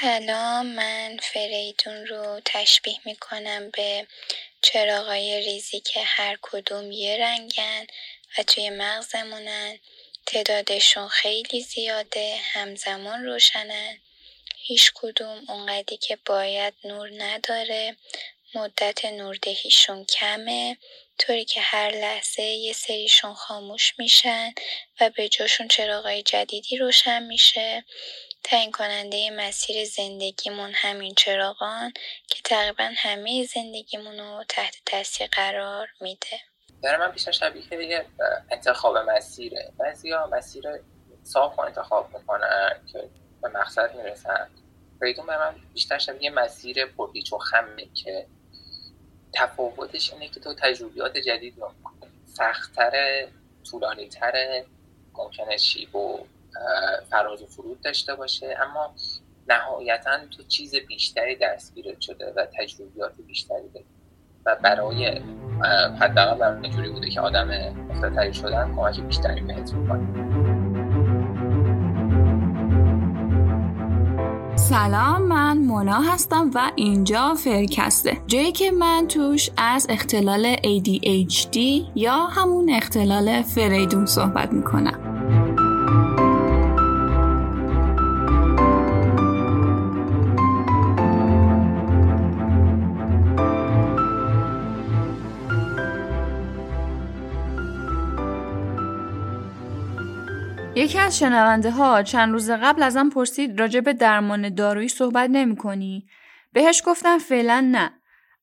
سلام من فریدون رو تشبیه می‌کنم به چراغای ریزی که هر کدوم یه رنگن و توی مغزمونن. تعدادشون خیلی زیاده همزمان روشنن. هیچ کدوم اونقدی که باید نور نداره. مدت نوردهیشون کمه. طوری که هر لحظه یه سریشون خاموش میشن و به جاشون چراغای جدیدی روشن میشه. تعیین کننده مسیر زندگیمون همین چراغان که تقریبا همه زندگیمون رو تحت تاثیر قرار میده. برای من بیشتر شبیه یه انتخاب مسیره. بعضیا مسیر صاف و انتخاب می‌کنن که به مقصد می‌رسن. ریدون به من بیشتر شبیه مسیر پرپیچ و خمه که تفاوتش اینه که تو تجربیات جدید رو سختتر طولانی تره ممکنه شیب و فراز و فرود داشته باشه اما نهایتا تو چیز بیشتری دستگیرت شده و تجربیات بیشتری داری و برای حداقل برای اینجوری بوده که آدم مختلطری شدن کمک بیشتری بهت می‌کنه. سلام من مونا هستم و اینجا فرکسته جایی که من توش از اختلال ADHD یا همون اختلال فریدون صحبت می‌کنم. یکی از شنونده ها چند روز قبل ازم پرسید راجع به درمان دارویی صحبت نمی کنی؟ بهش گفتم فعلا نه.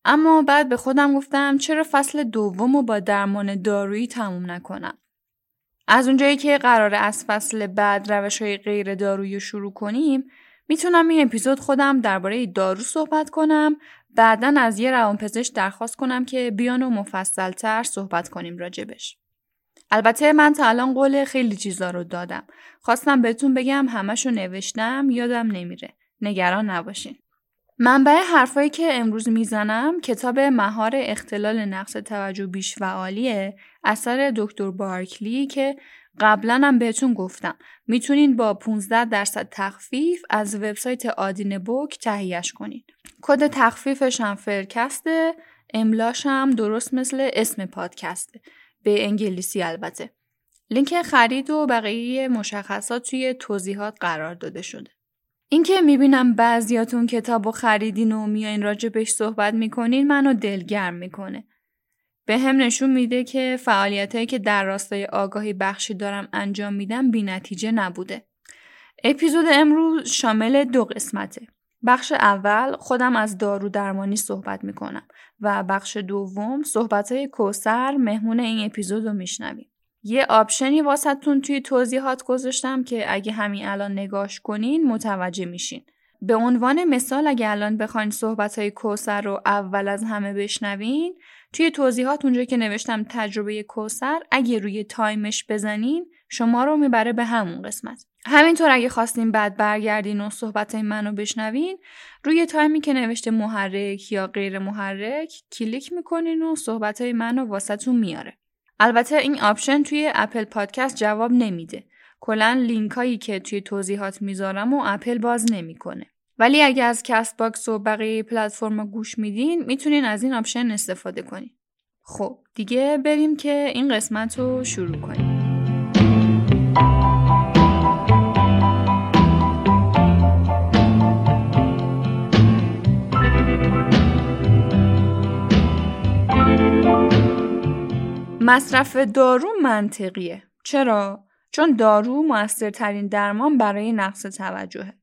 اما بعد به خودم گفتم چرا فصل دوم رو با درمان دارویی تموم نکنم. از اونجایی که قراره از فصل بعد روش های غیر دارویی شروع کنیم می‌تونم این اپیزود خودم درباره دارو صحبت کنم بعدا از یه روانپزشک درخواست کنم که بیان و مفصلتر صحبت کنیم راجبش. البته من تا الان قول خیلی چیزا رو دادم. خواستم بهتون بگم همشو نوشتم یادم نمیره. نگران نباشین. منبع حرفایی که امروز می‌زنم کتاب مهار اختلال نقص توجه بیش فعالیه اثر دکتر بارکلی که قبلا هم بهتون گفتم می‌تونین با 15 درصد تخفیف از وبسایت آدین بوک تهیهش کنین. کد تخفیفش هم فرکسته املاش هم درست مثل اسم پادکسته. به انگلیسی البته. لینک خرید و بقیه مشخصات توی توضیحات قرار داده شده. اینکه می‌بینم بعضیاتون کتاب و خریدین و میایین راجع بهش صحبت می‌کنین منو دلگرم می‌کنه. به هم نشون میده که فعالیت که در راستای آگاهی بخشی دارم انجام میدم بی نتیجه نبوده. اپیزود امروز شامل دو قسمته. بخش اول خودم از دارو درمانی صحبت می‌کنم و بخش دوم صحبت های کوسر مهمون این اپیزود رو میشنویم. یه آپشنی واسهتون توی توضیحات گذاشتم که اگه همین الان نگاش کنین متوجه میشین. به عنوان مثال اگه الان بخواین صحبت های کوثر رو اول از همه بشنوین توی توضیحات اونجا که نوشتم تجربه کوثر اگه روی time ش بزنین شما رو می‌بره به همون قسمت. همینطور اگه خواستین بعد برگردین و صحبت منو بشنوین روی time ی که نوشته محرک یا غیر محرک کلیک می‌کنین و صحبت های منو واسهتون میاره. البته این option توی اپل پادکست جواب نمیده. کلا لینک هایی که توی توضیحات می‌ذارم و اپل باز نمی‌کنه. ولی اگه از کست باکس و بقیه پلتفرم گوش میدین می‌تونین از این option استفاده کنین. خب دیگه بریم که این قسمت رو شروع کنیم. مصرف دارو منطقیه. چرا؟ چون دارو موثرترین درمان برای نقص توجهه.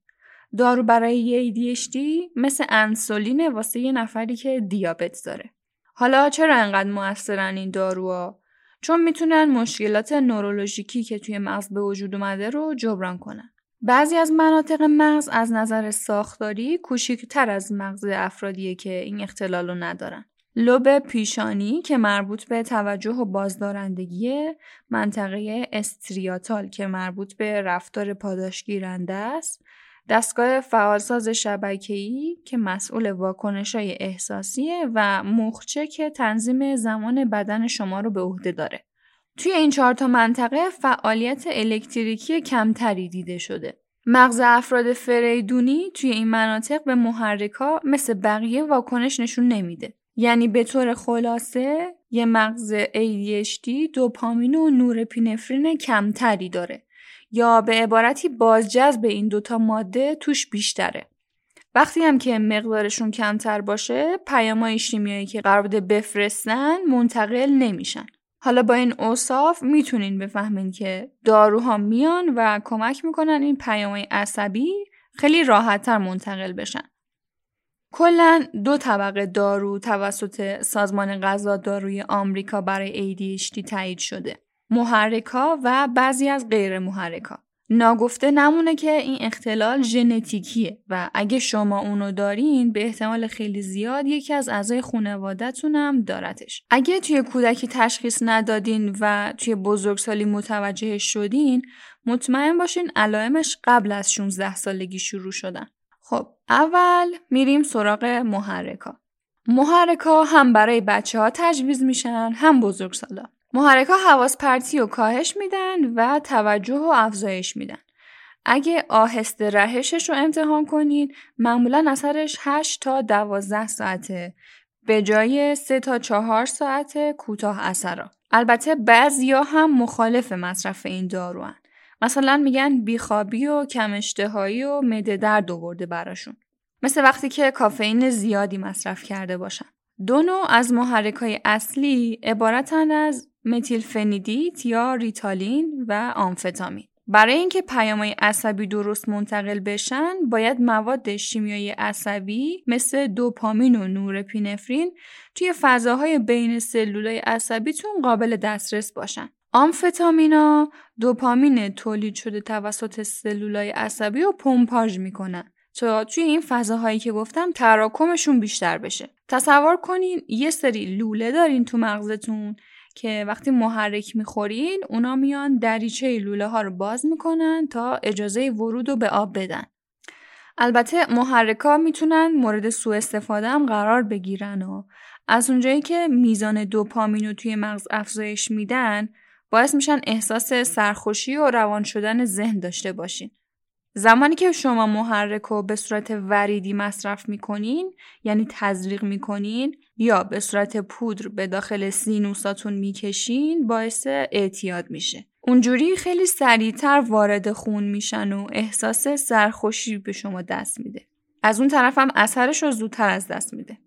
دارو برای ADHD مثل انسولین واسه یه نفری که دیابت داره. حالا چرا انقدر موثرن این داروها؟ چون می‌تونن مشکلات نورولوژیکی که توی مغز به وجود اومده رو جبران کنن. بعضی از مناطق مغز از نظر ساختاری کوچکتر از مغز افرادیه که این اختلال رو ندارن. لوب پیشانی که مربوط به توجه و بازدارندگی منطقه استریاتال که مربوط به رفتار پاداشگیرنده است دستگاه فعالساز شبکه‌ای که مسئول واکنش‌های احساسیه و مخچه که تنظیم زمان بدن شما رو به عهده داره. توی این چهار تا منطقه فعالیت الکتریکی کمتری دیده شده. مغز افراد فریدونی توی این مناطق به محرکا مثل بقیه واکنش نشون نمیده. یعنی به طور خلاصه یه مغز ADHD دوپامین و نورپینفرین کمتری داره یا به عبارتی بازجذب این دوتا ماده توش بیشتره. وقتی هم که مقدارشون کمتر باشه پیامهای شیمیایی که قرار بوده بفرستن منتقل نمیشن. حالا با این اوصاف می‌تونین بفهمین که داروها میان و کمک می‌کنن این پیامهای عصبی خیلی راحتتر منتقل بشن. کلا دو طبقه دارو توسط سازمان غذا داروی آمریکا برای ADHD تایید شده. محرکا و بعضی از غیر محرکا. ناگفته نمونه که این اختلال ژنتیکیه و اگه شما اونو دارین به احتمال خیلی زیاد یکی از اعضای خانوادهتون هم دارتش. اگه توی کودکی تشخیص ندادین و توی بزرگسالی متوجه شدین مطمئن باشین علائمش قبل از 16 سالگی شروع شدن. خب اول میریم سراغ محرکا. محرکا هم برای بچه ها تجویز میشن هم بزرگسالا. محرکا حواس پرتی و کاهش میدن و توجه و افزایش میدن. اگه آهسته رهشش رو امتحان کنین معمولا اثرش 8 تا 12 ساعته به جای 3 تا 4 ساعت کوتاه اثرا. البته بعضیا هم مخالف مصرف این دارو مثلا میگن بیخوابی و کم اشتهایی و معده درد آورده براشون. مثل وقتی که کافئین زیادی مصرف کرده باشن. دو نوع از محرکای اصلی عبارتن از متیل فنیدیت یا ریتالین و آمفتامین. برای اینکه پیامهای عصبی درست منتقل بشن باید مواد شیمیایی عصبی مثل دوپامین و نورپینفرین توی فضاهای بین سلولای عصبیتون قابل دسترس باشن آمفتامینا دوپامین تولید شده توسط سلولای عصبی رو پمپاژ می‌کنن. تا توی این فضاهایی که گفتم تراکمشون بیشتر بشه. تصور کنین یه سری لوله دارین تو مغزتون که وقتی محرک می‌خورین اونا میان دریچه لوله ها رو باز می‌کنن تا اجازه ورود رو به آب بدن. البته محرکا می‌تونن مورد سوء استفاده هم قرار بگیرن و از اونجایی که میزان دوپامین رو توی مغز افزایش میدن باعث میشن احساس سرخوشی و روان شدن ذهن داشته باشین. زمانی که شما محرک رو به صورت وریدی مصرف می‌کنین یعنی تزریق می‌کنین یا به صورت پودر به داخل سینوساتون می‌کشین باعث اعتیاد میشه. اونجوری خیلی سریعتر وارد خون میشن و احساس سرخوشی به شما دست میده. از اون طرف هم اثرش رو زودتر از دست میده.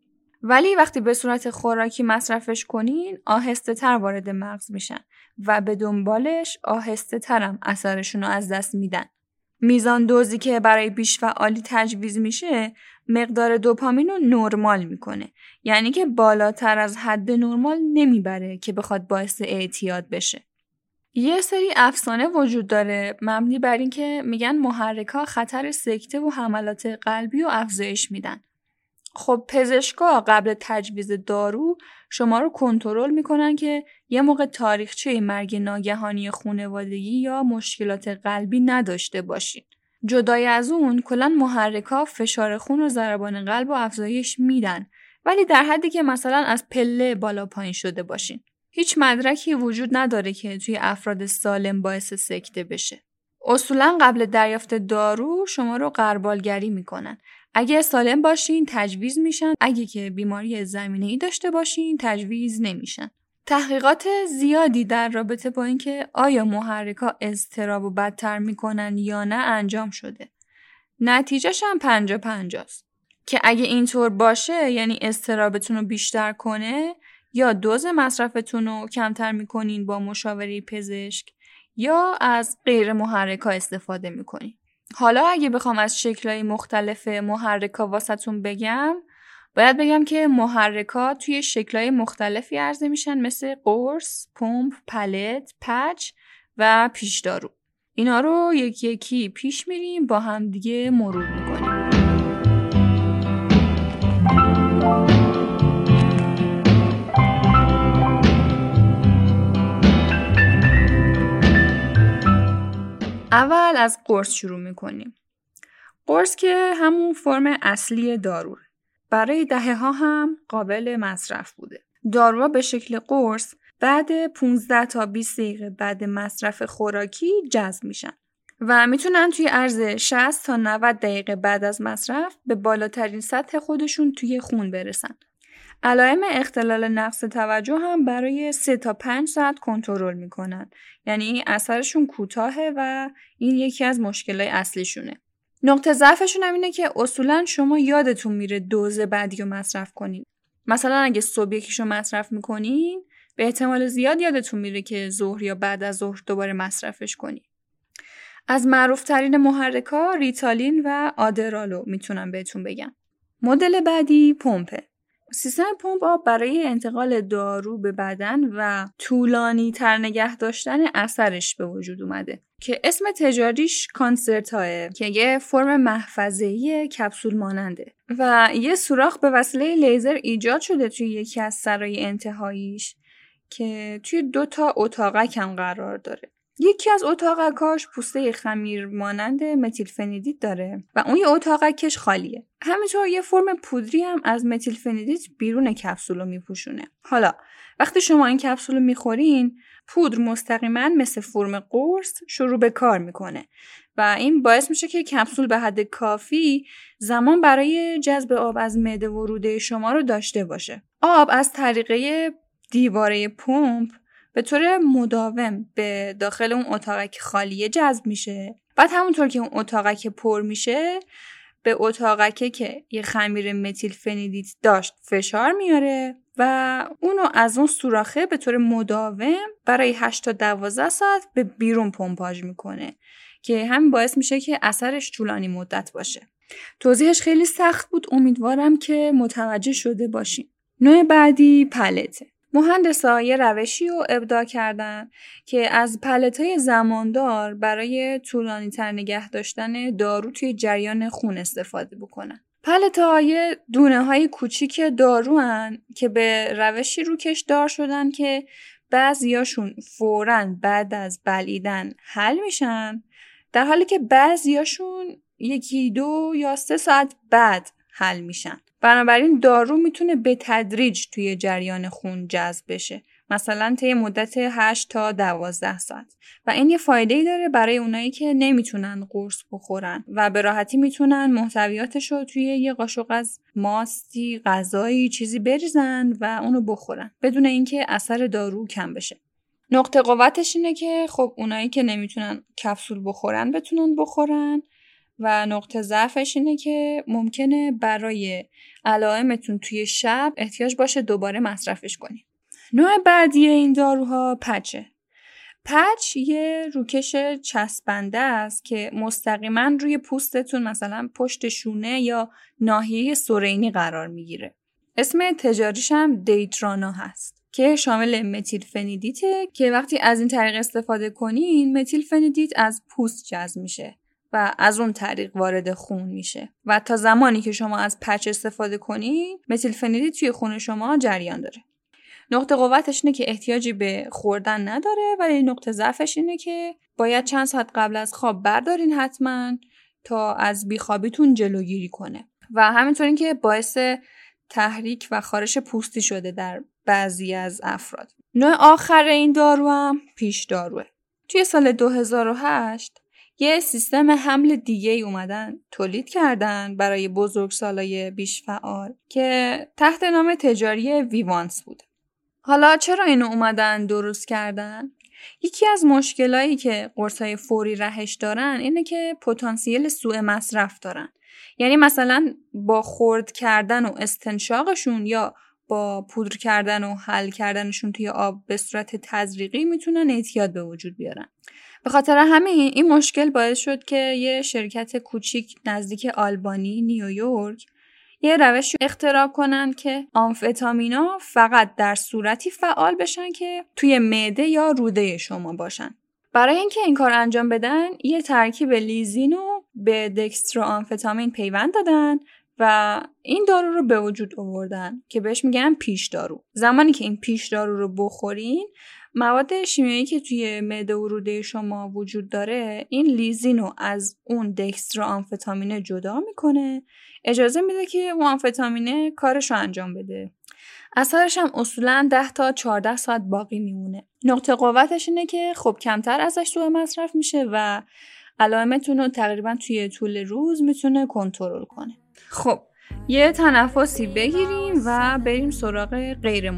ولی وقتی به صورت خوراکی مصرفش کنین آهسته تر وارد مغز میشن و به دنبالش آهسته ترم اثرشون رو از دست میدن. میزان دوزی که برای بیش فعالی تجویز میشه مقدار دوپامین رو نرمال می‌کنه. یعنی که بالاتر از حد نرمال نمی‌بره که بخواد باعث اعتیاد بشه. یه سری افسانه وجود داره مبنی بر اینکه میگن محرکا خطر سکته و حملات قلبی و افزایش میدن. خب پزشکا قبل تجویز دارو شما رو کنترل می‌کنن که یه موقع تاریخچه مرگ ناگهانی خونوادگی یا مشکلات قلبی نداشته باشین. جدای از اون کلا محرکا فشار خون و ضربان قلب و افزایش میدن ولی در حدی که مثلا از پله بالا پایین شده باشین. هیچ مدرکی وجود نداره که توی افراد سالم باعث سکته بشه. اصولا قبل دریافت دارو شما رو قربالگری می‌کنن اگه سالم باشین تجویز میشن. اگه که بیماری زمینه ای داشته باشین تجویز نمیشن. تحقیقات زیادی در رابطه با اینکه آیا محرکا اضطراب و بدتر می‌کنن یا نه انجام شده. نتیجهش هم پنجا پنجاست. که اگه اینطور باشه یعنی استرابتون رو بیشتر کنه یا دوز مصرفتون رو کمتر می‌کنین با مشاوره پزشک یا از غیر محرکا استفاده می‌کنین. حالا اگه بخوام از شکلهای مختلف محرکا واسهتون بگم باید بگم که محرکات توی شکلهای مختلفی عرضه میشن مثل قرص، پمپ، پلت، پچ و پیشدارو. اینا رو یکی یکی پیش میریم با هم دیگه مرور می‌کنیم. اول از قرص شروع می‌کنیم. قرص که همون فرم اصلی دارو برای دهه ها هم قابل مصرف بوده. داروها به شکل قرص بعد 15 تا 20 دقیقه بعد مصرف خوراکی جذب میشن و می‌تونن توی عرض 60 تا 90 دقیقه بعد از مصرف به بالاترین سطح خودشون توی خون برسن. علائم اختلال نقص توجه هم برای 3 تا 5 ساعت کنترل می‌کنن. یعنی اثرشون کوتاهه و این یکی از مشکلات اصلیشونه. نقطه ضعفشون هم اینه که اصولا شما یادتون میره دوز بعدی رو مصرف کنین. مثلا اگه صبح یکیشو مصرف می‌کنین به احتمال زیاد یادتون میره که ظهر یا بعد از ظهر دوباره مصرفش کنین. از معروفترین محرکا ریتالین و آدرالو می‌تونم بهتون بگم. مدل بعدی پمپه. سیستم پمپ آب برای انتقال دارو به بدن و طولانی تر نگه داشتن اثرش به وجود اومده که اسم تجاریش کانسرتاه که یه فرم محفظه‌ای کپسول ماننده. و یه سوراخ به وسیله لیزر ایجاد شده توی یکی از سرای انتهاییش که توی دو تا اتاقک هم قرار داره. یکی از اتاقکاش پوسته خمیر مانند متیل فنیدیت داره و اون یه اتاقکش خالیه. همینطور یه فرم پودری هم از متیل فنیدیت بیرون کپسول رو میپوشونه. حالا وقتی شما این کپسول رو می‌خورین پودر مستقیما مثل فرم قرص شروع به کار می‌کنه و این باعث میشه که کپسول به حد کافی زمان برای جذب آب از معده و شما رو داشته باشه. آب از طریقه دیواره پمپ به طور مداوم به داخل اون اتاقک خالیه جذب میشه. بعد همونطور که اون اتاقک پر میشه به اتاقکه که یه خمیر متیل فنیدیت داشت فشار میاره و اونو از اون سوراخه به طور مداوم برای 8 تا 12 ساعت به بیرون پمپاژ می‌کنه که همین باعث میشه که اثرش طولانی مدت باشه. توضیحش خیلی سخت بود. امیدوارم که متوجه شده باشیم نوع بعدی پلته. مهندسا یه روشی رو ابداع کردن که از پلت های زماندار برای طولانی تر نگه داشتن دارو توی جریان خون استفاده بکنن. پلت های دونه های کوچیک دارو هن که به روشی روکش دار شدن که بعضیاشون فورا بعد از بلیدن حل میشن در حالی که بعضیاشون یکی دو یا سه ساعت بعد حل میشن بنابراین دارو می‌تونه به تدریج توی جریان خون جذب بشه. مثلا طی مدت 8 تا 12 ساعت. و این یه فایده ای داره برای اونایی که نمی‌تونن قرص بخورن و به راحتی می‌تونن محتویاتش رو توی یه قاشق از ماستی غذایی چیزی بریزن و اونو بخورن. بدون اینکه اثر دارو کم بشه. نقطه قوتش اینه که خب اونایی که نمی‌تونن کپسول بخورن بتونن بخورن. و نقطه ضعفش اینه که ممکنه برای علائمتون توی شب احتیاج باشه دوباره مصرفش کنیم. نوع بعدی این داروها پچه. پچ یه روکش چسبنده است که مستقیما روی پوستتون مثلا پشت شونه یا ناحیه سرینی قرار می‌گیره. اسم تجاریش هم دیترانا هست که شامل متیل فنیدیته که وقتی از این طریق استفاده کنین متیل فنیدیت از پوست جذب میشه و از اون طریق وارد خون میشه. و تا زمانی که شما از پچ استفاده کنید متیل فنیدی توی خون شما جریان داره. نقطه قوتش اینه که احتیاجی به خوردن نداره ولی نقطه ضعفش اینه که باید چند ساعت قبل از خواب بردارین حتما تا از بیخوابیتون جلوگیری کنه. و همینطور اینکه باعث تحریک و خارش پوستی شده در بعضی از افراد. نوع آخر این دارو هم پیش داروه. توی سال 2008 یه سیستم حمل دیگه ای اومدن تولید کردن برای بزرگسالای بیش فعال که تحت نام تجاری ویوانس بود. حالا چرا اینو اومدن درست کردن؟ یکی از مشکلایی که قرصای فوری رهش دارن اینه که پتانسیل سوء مصرف دارن. یعنی مثلا با خورد کردن و استنشاقشون یا با پودر کردن و حل کردنشون توی آب به صورت تزریقی می‌تونن اعتیاد به وجود بیارن. به خاطر همین این مشکل باعث شد که یه شرکت کوچیک نزدیک آلبانی نیویورک یه روش اختراع کنن که آمفتامینا فقط در صورتی فعال بشن که توی معده یا روده شما باشن. برای اینکه این کار انجام بدن یه ترکیب لیزینو به دکسترو آمفتامین پیوند دادن و این دارو رو به وجود آوردن که بهش میگن پیش دارو زمانی که این پیش دارو رو بخورین مواد شیمیایی که توی معده و روده شما وجود داره این لیزین رو از اون دکسترا آمفتامینه جدا می‌کنه. اجازه میده که اون آمفتامینه کارش رو انجام بده. اثرش هم اصولا 10 تا 14 ساعت باقی میمونه. نقطه قوتش اینه که خب کمتر ازش سوء مصرف میشه و علائمتون رو تقریبا توی طول روز می‌تونه کنترل کنه. خب یه تنفسی بگیریم و بریم سراغ غیر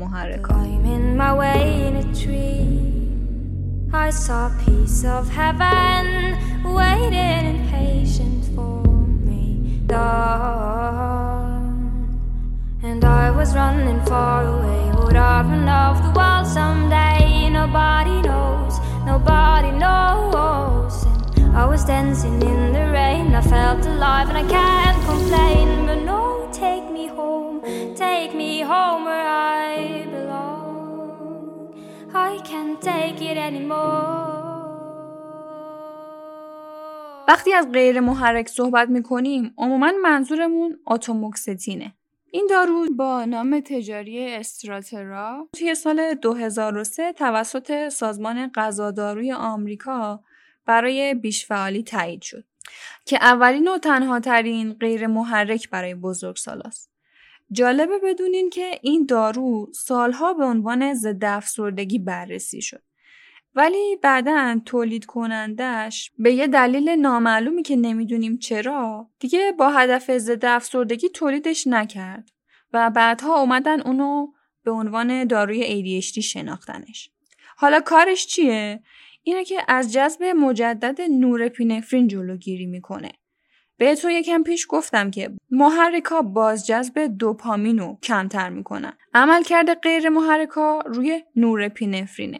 my way in a dream, I saw a piece of heaven waiting impatient for me. Dawn. And I was running far away, would I run off the world someday? Nobody knows, nobody knows. And I was dancing in the rain, I felt alive and I can't complain. But no, take me home, take me home where I وقتی از غیر محرک صحبت می‌کنیم عموما منظورمون اتوموکستینه این دارو با نام تجاری استراترا توی سال 2003 توسط سازمان غذاداروی آمریکا برای بیشفعالی تایید شد که اولین و تنها ترین غیر محرک برای بزرگسالاست. جالبه بدونین که این دارو سالها به عنوان ضد افسردگی بررسی شد. ولی بعدا تولید کنندش به یه دلیل نامعلومی که نمی‌دونیم چرا دیگه با هدف ضد افسردگی تولیدش نکرد و بعدها اومدن اونو به عنوان داروی ADHD شناختنش. حالا کارش چیه؟ اینه که از جذب مجدد نورپینفرین جلوگیری می‌کنه. بهتون یکم پیش گفتم که محرکا بازجذب دوپامین رو کمتر می‌کنن. عملکرد غیر محرکا روی نورپینفرینه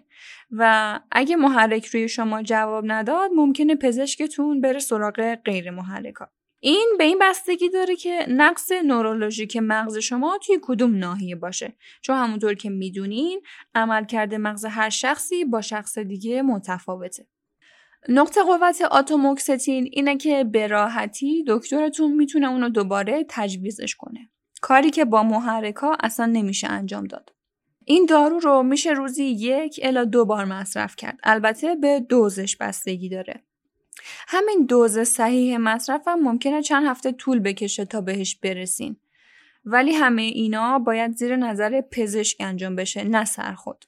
و اگه محرک روی شما جواب نداد ممکنه پزشکتون بره سراغ غیر محرکا. این به این بستگی داره که نقص نورولوژیک مغز شما توی کدوم ناحیه باشه چون همونطور که می‌دونین عملکرد مغز هر شخصی با شخص دیگه متفاوته نقطه قوت آتوموکستین اینه که به راحتی دکترتون می‌تونه اونو دوباره تجویزش کنه. کاری که با محرکا اصلا نمیشه انجام داد. این دارو رو میشه روزی یک الا دو بار مصرف کرد. البته به دوزش بستگی داره. همین دوز صحیح مصرف هم ممکنه چند هفته طول بکشه تا بهش برسین. ولی همه اینا باید زیر نظر پزشک انجام بشه نه سرخود.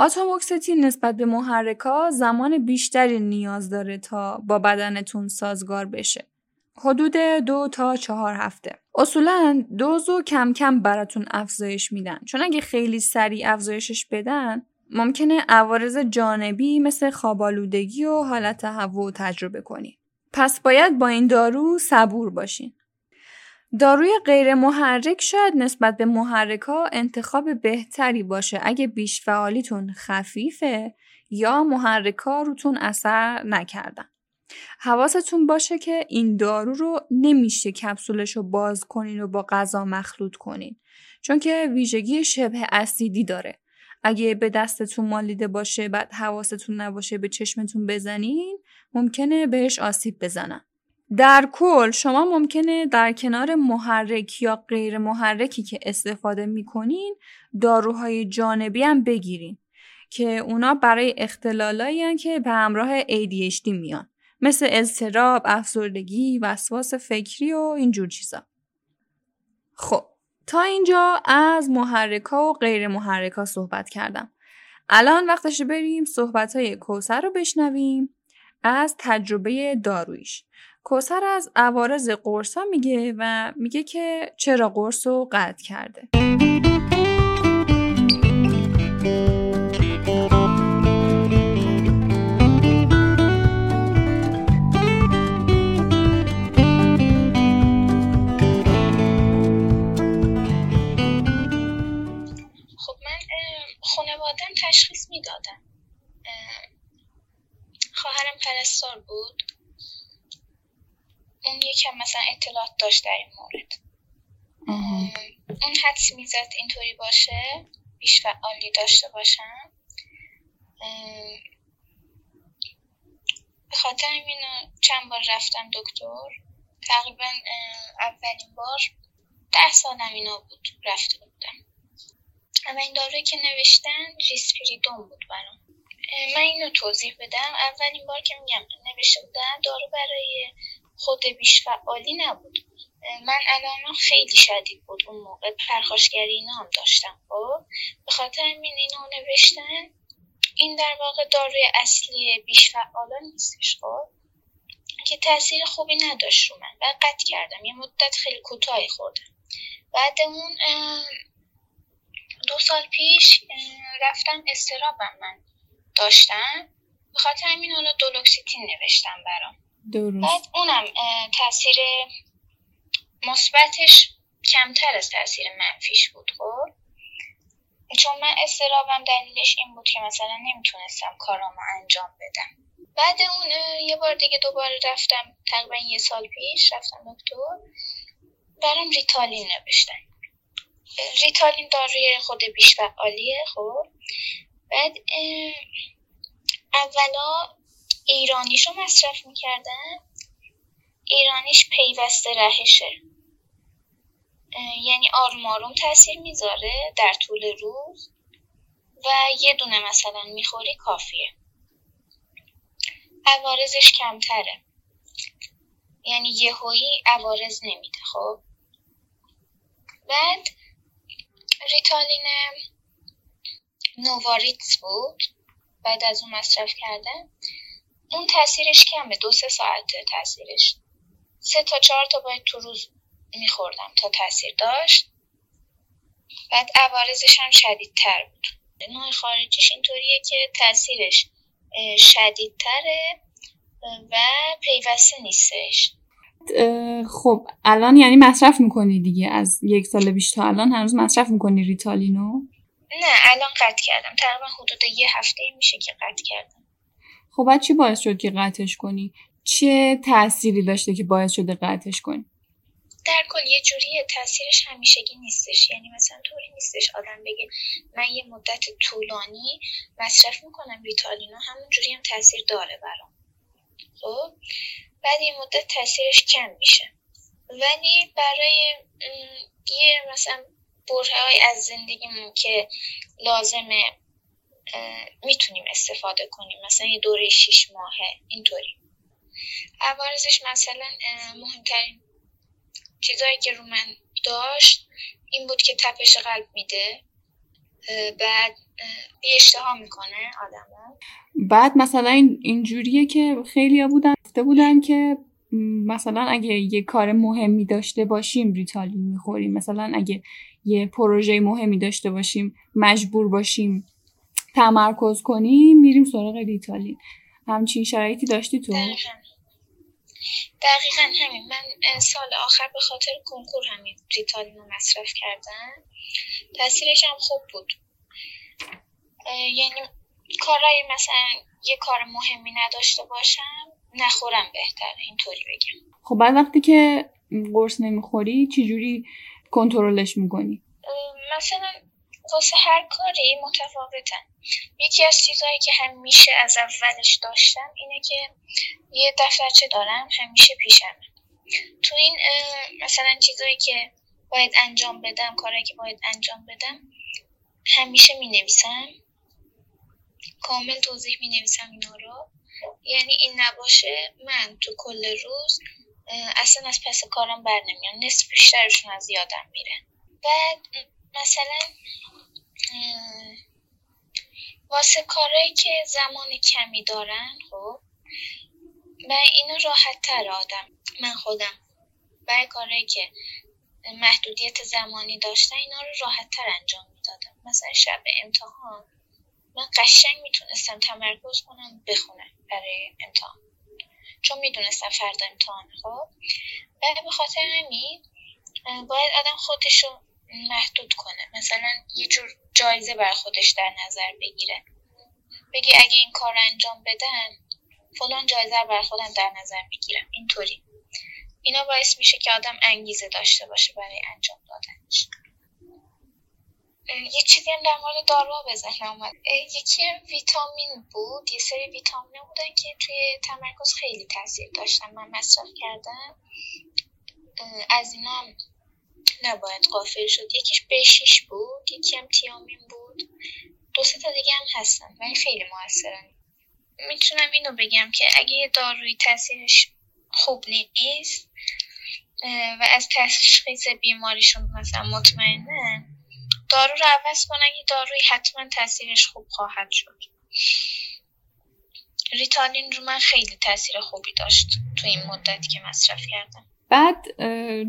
آتاموکستین نسبت به محرکا زمان بیشتری نیاز داره تا با بدنتون سازگار بشه. حدود دو تا چهار هفته. اصولا دوزو کم کم براتون افزایش میدن چون اگه خیلی سریع افزایشش بدن ممکنه عوارض جانبی مثل خوابالودگی و حالت هوا تجربه کنید. پس باید با این دارو صبور باشین. داروی غیر محرک شاید نسبت به محرکا انتخاب بهتری باشه اگه بیش فعالیتون خفیفه یا محرکا روتون اثر نکردن. حواستون باشه که این دارو رو نمیشه کپسولش رو باز کنین و با غذا مخلوط کنین چون که ویژگی شبه اسیدی داره. اگه به دستتون مالیده باشه بعد حواستون نباشه به چشمتون بزنین ممکنه بهش آسیب بزنن. در کل شما ممکنه در کنار محرک یا غیر محرکی که استفاده می‌کنین داروهای جانبی هم بگیرین که اونا برای اختلالایی که به همراه ADHD میان مثل اضطراب، افسردگی، وسواس فکری و اینجور چیزا. خب تا اینجا از محرکا و غیر محرکا صحبت کردم. الان وقتش بریم صحبت های کوسر رو بشنویم از تجربه دارویش. کوسر از عوارض قرصا میگه و میگه که چرا قرص رو قطع کرده. خانوادم تشخیص می‌دادم خواهرم پرستار بود اون یکم مثلا اطلاعات داشت در این مورد. اون حدس می‌زد اینطوری باشه بیش فعالی داشته باشم. به خاطر این چند بار رفتم دکتر. تقریبا اولین بار ده سالم اینا بود رفته بودم. اولین داروی که نوشتن ریسپریدون بود برام. من اینو توضیح بدم. اولین بار که میگم نوشته بودن دارو برای خود بیش فعالی نبود من الان خیلی شدید بود اون موقع. پرخاشگری اینا هم داشتم. خب به خاطر این اینو نوشتن. این در واقع داروی اصلی بیش فعالا نیستش خب. که تاثیر خوبی نداشت رو من. و قطع کردم. یه مدت خیلی کوتاهی خوردم. بعد اون دو سال پیش رفتم استرابم من داشتم. به خاطر همین حالا دولوکسیتین نوشتم برام. درست. بعد اونم تاثیر مثبتش کمتر از تاثیر منفیش بود خب؟ چون من استرابم دلیلش این بود که مثلا نمی‌تونستم کارامو انجام بدم. بعد اون یه بار دیگه دوباره رفتم تقریبا یه سال پیش رفتم دکتر برام ریتالین نوشتن. ریتالین داروی خود بیش فعالیه خب؟ بعد اولا ایرانیشو مصرف می‌کردن؟ ایرانیش پیوسته رهشه. یعنی آروم آروم تاثیر می‌ذاره در طول روز؟ و یه دونه مثلا می‌خوری کافیه. عوارضش کمتره. یعنی یهویی عوارض نمیده خب؟ بعد ریتالین نوواریتس بود بعد از اون مصرف کردن. اون تاثیرش کمه دو سه ساعته تاثیرش. سه تا چهار تا باید تو روز میخوردم تا تاثیر داشت. بعد عوارضش هم شدیدتر بود. نوع خارجیش اینطوریه که تاثیرش شدیدتره و پیوسته نیستش. خب الان یعنی مصرف می‌کنی دیگه از یک سال بیش تا الان هنوز مصرف می‌کنی ریتالینو؟ نه الان قطع کردم. تقریبا حدود یه هفته میشه که قطع کردم. خب بعد چی باعث شد که قطعش کنی؟ چه تأثیری داشته که باعث شده قطعش کنی؟ در کل یه جوری تاثیرش همیشگی نیستش. یعنی مثلا طوری نیستش آدم بگه من یه مدت طولانی مصرف می‌کنم ریتالینو همون جوری هم تاثیر داره برام. خب؟ بعد یه مدت تاثیرش کم میشه. ولی برای یه مثلا برهای از زندگیمون که لازمه می‌تونیم استفاده کنیم. مثلا یه دوره شیش ماهه اینطوری. عوارزش مثلا مهمترین چیزایی که رو من داشت این بود که تپش قلب میده. بعد بی اشتها می‌کنه آدم بعد مثلا این اینجوریه که خیلی بودن بودن که مثلا اگه یه کار مهمی داشته باشیم ریتالین می‌خوریم. مثلا اگه یه پروژه مهمی داشته باشیم مجبور باشیم تمرکز کنیم میریم سراغ ریتالین. همچین شرایطی داشتی تو؟ دقیقا, دقیقا همین. من سال آخر به خاطر کنکور همین ریتالین رو مصرف کردم. تاثیرش هم خوب بود. یعنی کارهای مثلا یه کار مهمی نداشته باشم نخورم بهتره اینطوری بگم. خب بعد وقتی که قرص نمی‌خوری چجوری کنترلش می‌کنی؟ مثلا واسه هر کاری متفاوتن. یکی از چیزهایی که همیشه از اولش داشتم اینه که یه دفترچه دارم همیشه پیشم تو این مثلا چیزهایی که باید انجام بدم کارهایی که باید انجام بدم همیشه می نویسم کامل توضیح می نویسم اینا رو. یعنی این نباشه من تو کل روز اصلا از پس کارم بر نمیام. نصف بیشترشون از یادم میره. بعد مثلا واسه کارهایی که زمان کمی دارن خب من اینو راحت تر آدم من خودم برای کارهایی که محدودیت زمانی داشتن اینا رو راحت تر انجام می‌دادم. مثلا شب امتحان من قشنگ می‌تونستم تمرکز کنم بخونم برای امتحان چون می‌دونستم فردا امتحان خب. و به خاطر همین باید آدم خودش محدود کنه. مثلا یه جور جایزه بر خودش در نظر بگیره. بگی اگه این کار انجام بدم فلان جایزه بر خودم در نظر می‌گیرم. اینطوری. اینا باعث میشه که آدم انگیزه داشته باشه برای انجام دادنش. یه چیزی هم در مورد دارو به ذهن اومد. یکی ویتامین بود. یه سری ویتامین بودن که توی تمرکز خیلی تاثیر داشتن. من مصرف کردم. از اینا هم نباید قافل شد. یکیش بشیش بود یکی هم تیامین بود. دو تا دیگه هم هستن ولی خیلی موثرن. می‌تونم اینو بگم که اگه داروی تاثیرش خوب نیست و از تشخیص بیماریشون مثلا مطمئنه دارو رو عوض کنن یه داروی حتما تاثیرش خوب خواهد شد. ریتالین رو من خیلی تاثیر خوبی داشت تو این مدتی که مصرف کردم. بعد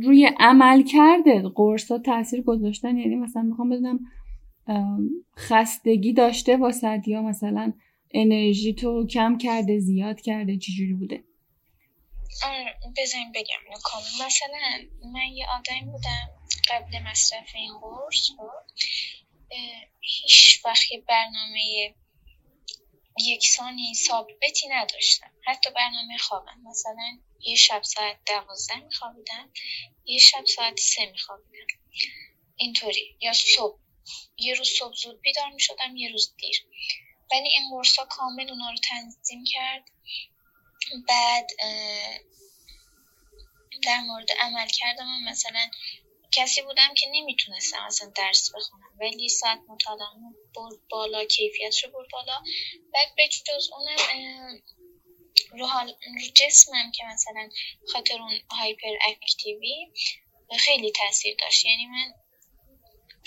روی عمل کرده قرص ها تاثیر گذاشتن یعنی مثلا می‌خوام بدونم خستگی داشته واسد یا مثلا انرژی تو کم کرده زیاد کرده چجوری بوده؟ بذاریم بگم اینو کامل مثلا من یه آدمی بودم قبل مصرف این قرص هیچ وقت برنامه یکسانی ثابتی نداشتم. حتی برنامه خوابم. مثلا یه شب ساعت دوازده میخوابیدم یه شب ساعت سه میخوابیدم. اینطوری. یا صبح. یه روز صبح زود بیدار می‌شدم یه روز دیر. ولی این قرصا کامل اونا رو تنظیم کرد. بعد در مورد عمل کردم مثلا کسی بودم که نمی‌تونستم اصلا درس بخونم. ولی ساعت مطالعه برد بالا کیفیت رو برد بالا. بعد به جز اونم رو, رو جسمم که مثلا خاطر اون هایپر اکتیوی خیلی تاثیر داشت. یعنی من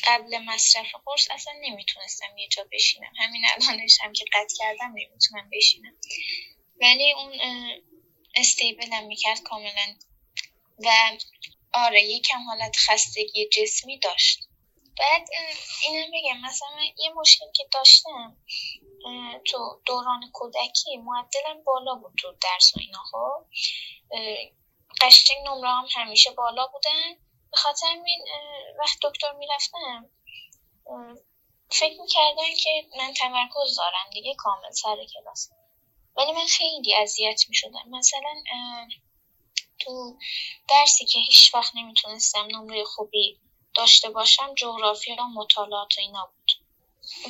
قبل مصرف قرص اصلا نمی‌تونستم یه جا بشینم. همین الانش هم که قطع کردم نمی‌تونم بشینم. ولی اون استیبلم می‌کرد کاملا. و آره یکم حالت خستگی جسمی داشت. بعد اینم بگم مثلا یه مشکل که داشتم تو دوران کودکی معدلم بالا بود تو درس و اینا خب؟ قشنگ نمره هم همیشه بالا بودن. به خاطر این وقت دکتر می‌رفتم فکر می‌کردن که من تمرکز دارم دیگه کامل سر کلاس. ولی من خیلی اذیت می‌شدم. مثلا تو درسی که هیچ وقت نمی‌تونستم نمره خوبی داشته باشم جغرافی و مطالعات و اینا بود.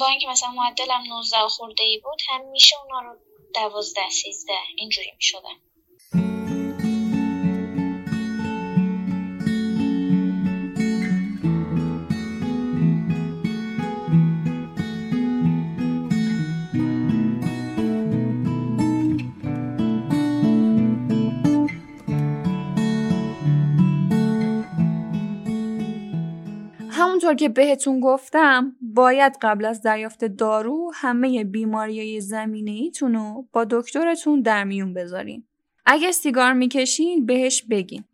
با اینکه مثلا معدلم 19 خورده ای بود هم میشه اونا رو 12 13 اینجوری می‌شدن. همونطور که بهتون گفتم باید قبل از دریافت دارو همه بیماری زمینه ایتون رو با دکترتون در میون بذارین. اگه سیگار می‌کشین بهش بگین.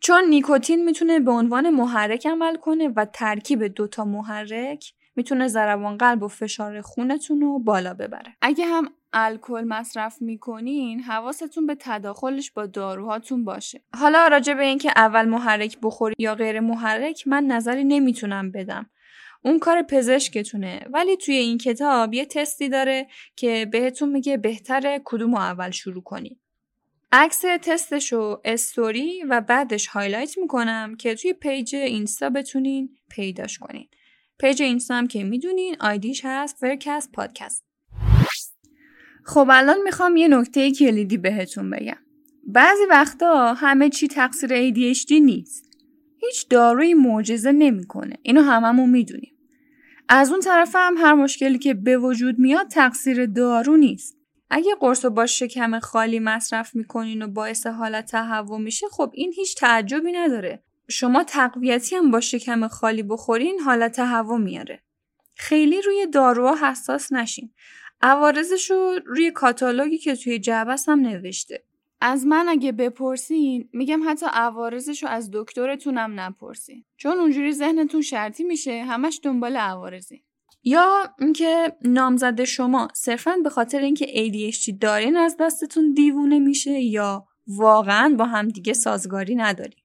چون نیکوتین می‌تونه به عنوان محرک عمل کنه و ترکیب دوتا محرک می‌تونه ضربان قلب و فشار خونتون رو بالا ببره. اگه هم الکل مصرف می‌کنین حواستون به تداخلش با داروهاتون باشه. حالا راجع به اینکه اول محرک بخوری یا غیر محرک من نظری نمی‌تونم بدم. اون کار پزشکتونه ولی توی این کتاب یه تستی داره که بهتون میگه بهتره کدوم اول شروع کنی. عکس تستشو استوری و بعدش highlight می‌کنم که توی page اینستا بتونین پیداش کنین. page اینستا هم که می‌دونین ID ش هست فرکست پادکست خب الان می‌خوام یه نکته کلیدی بهتون بگم. بعضی وقتا همه چی تقصیر ADHD نیست. هیچ داروی معجزه نمی‌کنه. اینو هممون می‌دونیم. از اون طرف هم هر مشکلی که به وجود میاد تقصیر دارو نیست. اگه قرص با شکم خالی مصرف می‌کنین و باعث حالت تهوع میشه خب این هیچ تعجبی نداره. شما تقویتی هم با شکم خالی بخورین حالت تهوع میاره. خیلی روی داروها حساس نشین. عوارضش رو روی کاتالوگی که توی جعبس هم نوشته. از من اگه بپرسین میگم حتی عوارضش رو از دکترتونم نپرسین. چون اونجوری ذهنتون شرطی میشه همش دنبال عوارضی. یا اینکه نامزد شما صرفا به خاطر اینکه ADHD دارین از دستتون دیوونه میشه یا واقعا با هم دیگه سازگاری ندارین.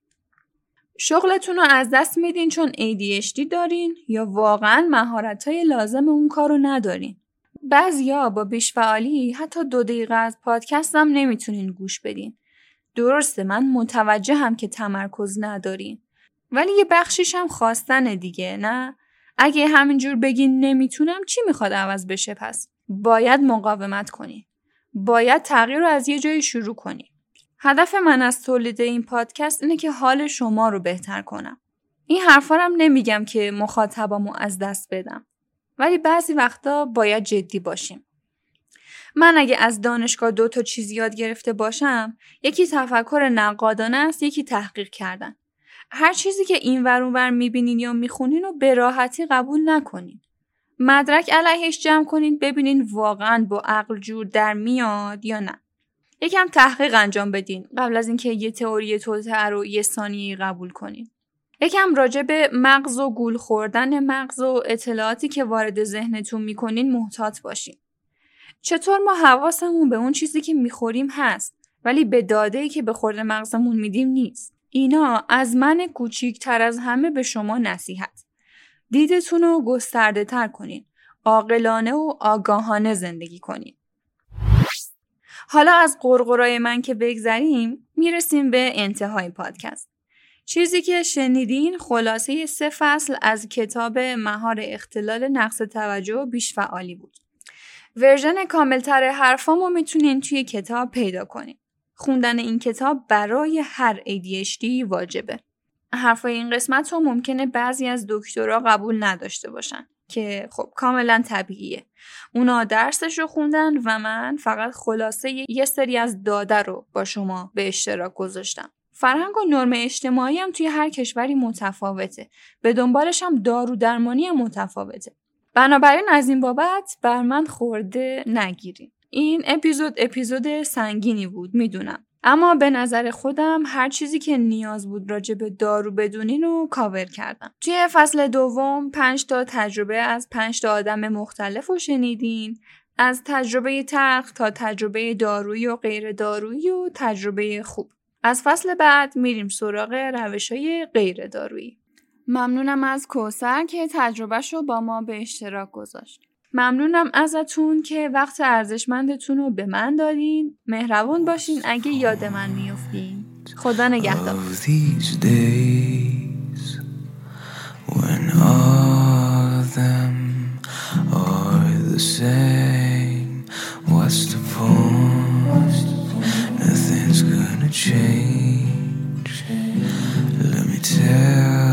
شغلتون رو از دست میدین چون ADHD دارین یا واقعا مهارت های لازم اون کار رو ندارین. بعضیا با بیش فعالی حتی دو دقیقه از پادکستم نمی‌تونین گوش بدین. درسته من متوجه هم که تمرکز ندارین. ولی یه بخشیش هم خواستن دیگه نه؟ اگه همینجور بگین نمی‌تونم چی می‌خواد عوض بشه پس؟ باید مقاومت کنی. باید تغییر رو از یه جایی شروع کنی. هدف من از تولید این پادکست اینه که حال شما رو بهتر کنم. این حرفا نمیگم که مخاطبامو از دست بدم. ولی بعضی وقتا باید جدی باشیم. من اگه از دانشگاه دو تا چیز یاد گرفته باشم یکی تفکر نقادانه است یکی تحقیق کردن. هر چیزی که این ور اونور می‌بینین یا می‌خونین رو به راحتی قبول نکنین. مدرک علیهش جمع کنید ببینین واقعا با عقل جور در میاد یا نه. یکم تحقیق انجام بدین قبل از اینکه یه تئوری توته رو یه ثانیه قبول کنین. یکم راجع به مغز و گول خوردن مغز و اطلاعاتی که وارد ذهنتون می‌کنین محتاط باشین. چطور ما حواسمون به اون چیزی که می‌خوریم هست ولی به داده که به خورد مغزمون میدیم نیست؟ اینا از من کوچیکتر از همه به شما نصیحت. دیدتون رو گسترده تر کنین. عاقلانه و آگاهانه زندگی کنین. حالا از قرقرای من که بگذریم می‌رسیم به انتهای پادکست. چیزی که شنیدین خلاصه سه فصل از کتاب مهار اختلال نقص توجه و بیش فعالی بود ورژن کاملتر حرفامو می‌تونین توی کتاب پیدا کنین خوندن این کتاب برای هر ADHD واجبه. حرفای این قسمت رو ممکنه بعضی از دکترها قبول نداشته باشن که خب کاملا طبیعیه. اونا درسش رو خوندن و من فقط خلاصه یه سری از داده رو با شما به اشتراک گذاشتم. فرهنگ و نرم اجتماعی هم توی هر کشوری متفاوته. به دنبالش هم دارو درمانی هم متفاوته. بنابراین از این بابت بر من خورده نگیرین. این اپیزود اپیزود سنگینی بود می‌دونم اما به نظر خودم هر چیزی که نیاز بود راجع به دارو بدونین رو کاور کردم توی فصل دوم پنج تا تجربه از پنج تا آدم مختلف رو شنیدین از تجربه تلخ تا تجربه دارویی و غیر دارویی و تجربه خوب از فصل بعد میریم سراغ روش های غیر دارویی. ممنونم از کوسر که تجربهش رو با ما به اشتراک گذاشت. ممنونم ازتون که وقت ارزشمندتون رو به من دادین. مهربون باشین اگه یاد من میفتین. خدا نگهدار. change. Let me tell.